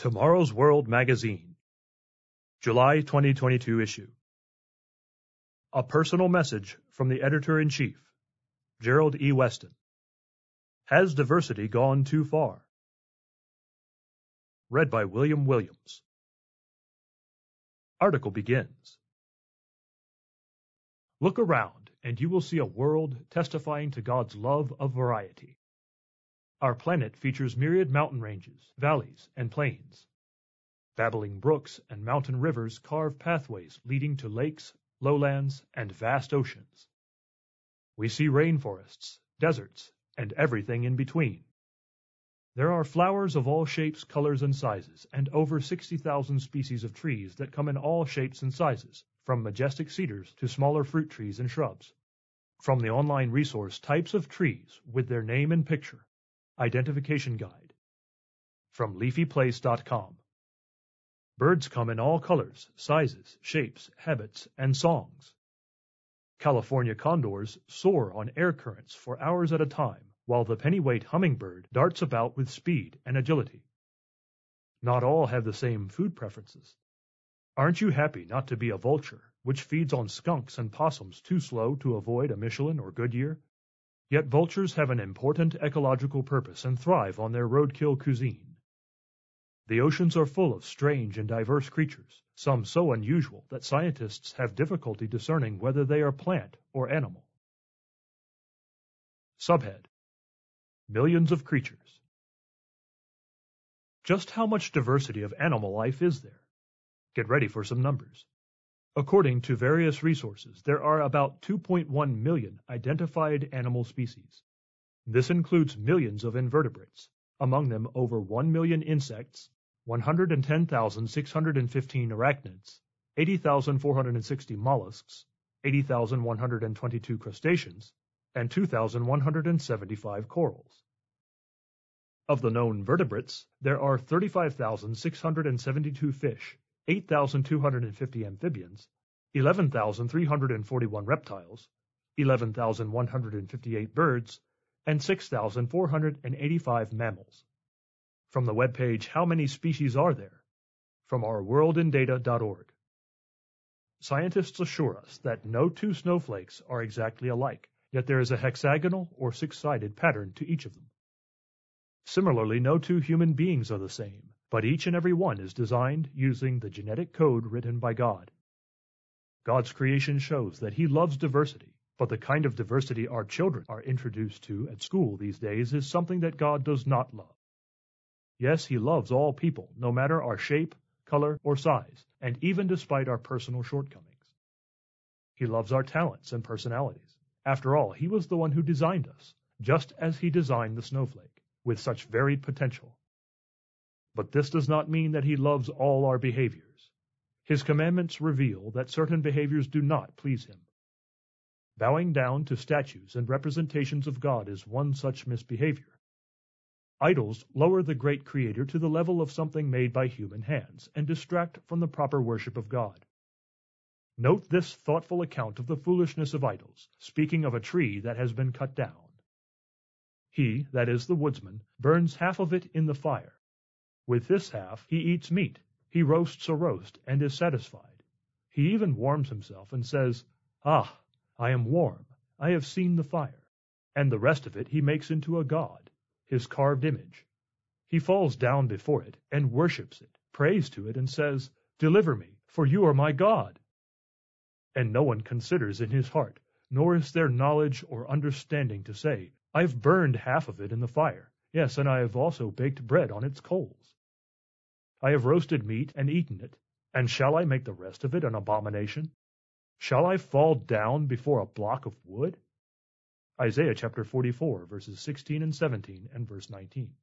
Tomorrow's World Magazine, July 2022 issue. A personal message from the editor in chief, Gerald E. Weston. Has diversity gone too far? Read by William Williams. Article begins. Look around and you will see a world testifying to God's love of variety. Our planet features myriad mountain ranges, valleys, and plains. Babbling brooks and mountain rivers carve pathways leading to lakes, lowlands, and vast oceans. We see rainforests, deserts, and everything in between. There are flowers of all shapes, colors, and sizes, and over 60,000 species of trees that come in all shapes and sizes, from majestic cedars to smaller fruit trees and shrubs. From the online resource Types of Trees with their name and picture, Identification Guide from leafyplace.com. Birds come in all colors, sizes, shapes, habits, and songs. California condors soar on air currents for hours at a time, while the pennyweight hummingbird darts about with speed and agility. Not all have the same food preferences. Aren't you happy not to be a vulture, which feeds on skunks and possums too slow to avoid a Michelin or Goodyear? Yet vultures have an important ecological purpose and thrive on their roadkill cuisine. The oceans are full of strange and diverse creatures, some so unusual that scientists have difficulty discerning whether they are plant or animal. Subhead Millions of creatures. Just how much diversity of animal life is there? Get ready for some numbers. According to various resources, there are about 2.1 million identified animal species. This includes millions of invertebrates, among them over 1 million insects, 110,615 arachnids, 80,460 mollusks, 80,122 crustaceans, and 2,175 corals. Of the known vertebrates, there are 35,672 fish, 8,250 amphibians, 11,341 reptiles, 11,158 birds, and 6,485 mammals. From the webpage How Many Species Are There? from ourworldindata.org. Scientists assure us that no two snowflakes are exactly alike, yet there is a hexagonal or six-sided pattern to each of them. Similarly, no two human beings are the same, but each and every one is designed using the genetic code written by God. God's creation shows that He loves diversity, but the kind of diversity our children are introduced to at school these days is something that God does not love. Yes, He loves all people, no matter our shape, color, or size, and even despite our personal shortcomings. He loves our talents and personalities. After all, He was the one who designed us, just as He designed the snowflake, with such varied potential but this does not mean that he loves all our behaviors. His commandments reveal that certain behaviors do not please him. Bowing down to statues and representations of God is one such misbehavior. Idols lower the great Creator to the level of something made by human hands and distract from the proper worship of God. Note this thoughtful account of the foolishness of idols, speaking of a tree that has been cut down. He, that is the woodsman, burns half of it in the fire, with this half he eats meat, he roasts a roast, and is satisfied. He even warms himself, and says, Ah, I am warm, I have seen the fire. And the rest of it he makes into a god, his carved image. He falls down before it, and worships it, prays to it, and says, Deliver me, for you are my God. And no one considers in his heart, nor is there knowledge or understanding to say, I've burned half of it in the fire, yes, and I have also baked bread on its coals. I have roasted meat and eaten it, and shall I make the rest of it an abomination? Shall I fall down before a block of wood? Isaiah chapter 44, verses 16 and 17, and verse 19.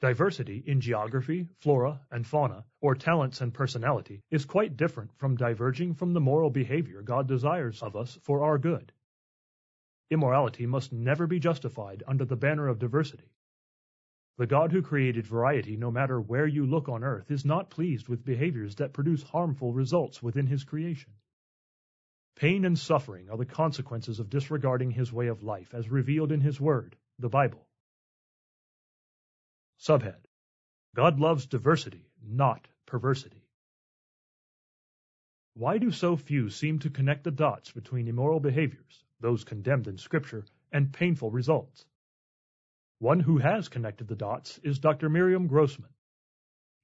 Diversity in geography, flora, and fauna, or talents and personality, is quite different from diverging from the moral behavior God desires of us for our good. Immorality must never be justified under the banner of diversity. The God who created variety no matter where you look on earth is not pleased with behaviors that produce harmful results within his creation. Pain and suffering are the consequences of disregarding his way of life as revealed in his word, the Bible. Subhead God loves diversity, not perversity. Why do so few seem to connect the dots between immoral behaviors, those condemned in Scripture, and painful results? One who has connected the dots is Dr. Miriam Grossman.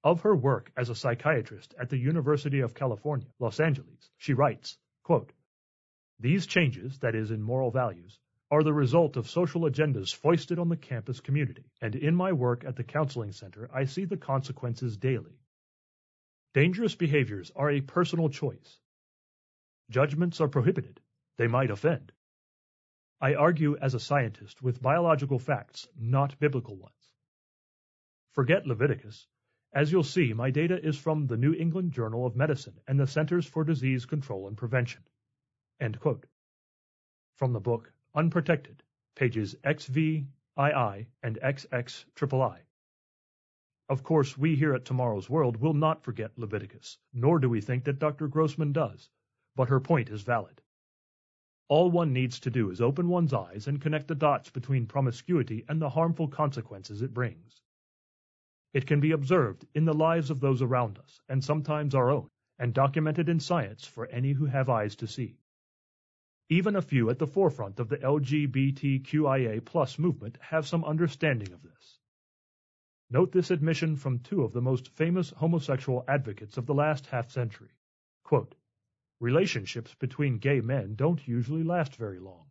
Of her work as a psychiatrist at the University of California, Los Angeles, she writes, quote, These changes, that is, in moral values, are the result of social agendas foisted on the campus community, and in my work at the counseling center, I see the consequences daily. Dangerous behaviors are a personal choice. Judgments are prohibited. They might offend. I argue as a scientist with biological facts, not biblical ones. Forget Leviticus. As you'll see, my data is from the New England Journal of Medicine and the Centers for Disease Control and Prevention. From the book Unprotected, pages XVII and XXIII. Of course, we here at Tomorrow's World will not forget Leviticus, nor do we think that Dr. Grossman does, but her point is valid. All one needs to do is open one's eyes and connect the dots between promiscuity and the harmful consequences it brings. It can be observed in the lives of those around us, and sometimes our own, and documented in science for any who have eyes to see. Even a few at the forefront of the LGBTQIA movement have some understanding of this. Note this admission from two of the most famous homosexual advocates of the last half century. Quote, Relationships between gay men don't usually last very long.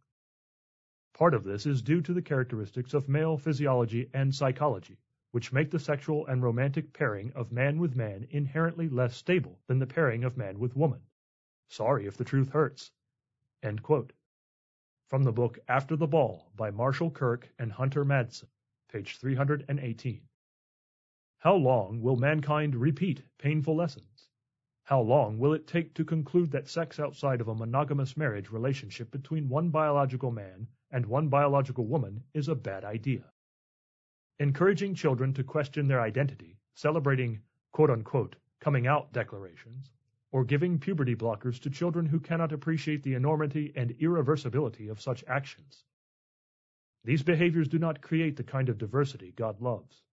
Part of this is due to the characteristics of male physiology and psychology, which make the sexual and romantic pairing of man with man inherently less stable than the pairing of man with woman. Sorry if the truth hurts. From the book After the Ball by Marshall Kirk and Hunter Madsen, page 318. How long will mankind repeat painful lessons? How long will it take to conclude that sex outside of a monogamous marriage relationship between one biological man and one biological woman is a bad idea? Encouraging children to question their identity, celebrating quote unquote coming out declarations, or giving puberty blockers to children who cannot appreciate the enormity and irreversibility of such actions. These behaviors do not create the kind of diversity God loves.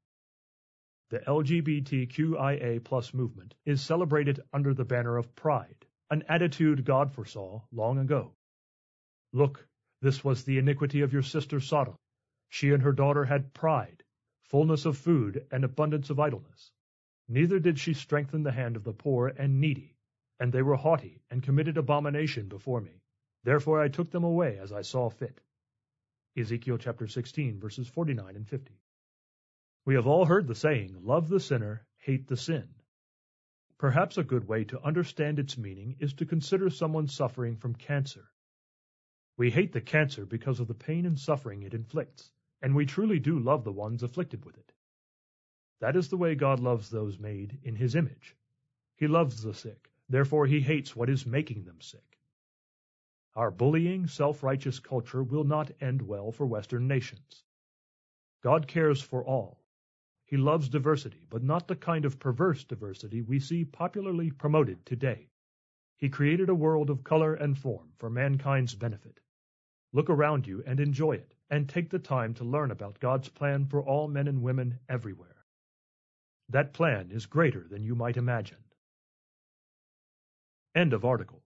The LGBTQIA movement is celebrated under the banner of pride, an attitude God foresaw long ago. Look, this was the iniquity of your sister Sodom. She and her daughter had pride, fullness of food, and abundance of idleness. Neither did she strengthen the hand of the poor and needy, and they were haughty, and committed abomination before me. Therefore I took them away as I saw fit. Ezekiel chapter 16, verses 49 and 50. We have all heard the saying, love the sinner, hate the sin. Perhaps a good way to understand its meaning is to consider someone suffering from cancer. We hate the cancer because of the pain and suffering it inflicts, and we truly do love the ones afflicted with it. That is the way God loves those made in his image. He loves the sick, Therefore he hates what is making them sick. Our bullying, self-righteous culture will not end well for Western nations. God cares for all. He loves diversity, but not the kind of perverse diversity we see popularly promoted today. He created a world of color and form for mankind's benefit. Look around you and enjoy it, and take the time to learn about God's plan for all men and women everywhere. That plan is greater than you might imagine. End of article.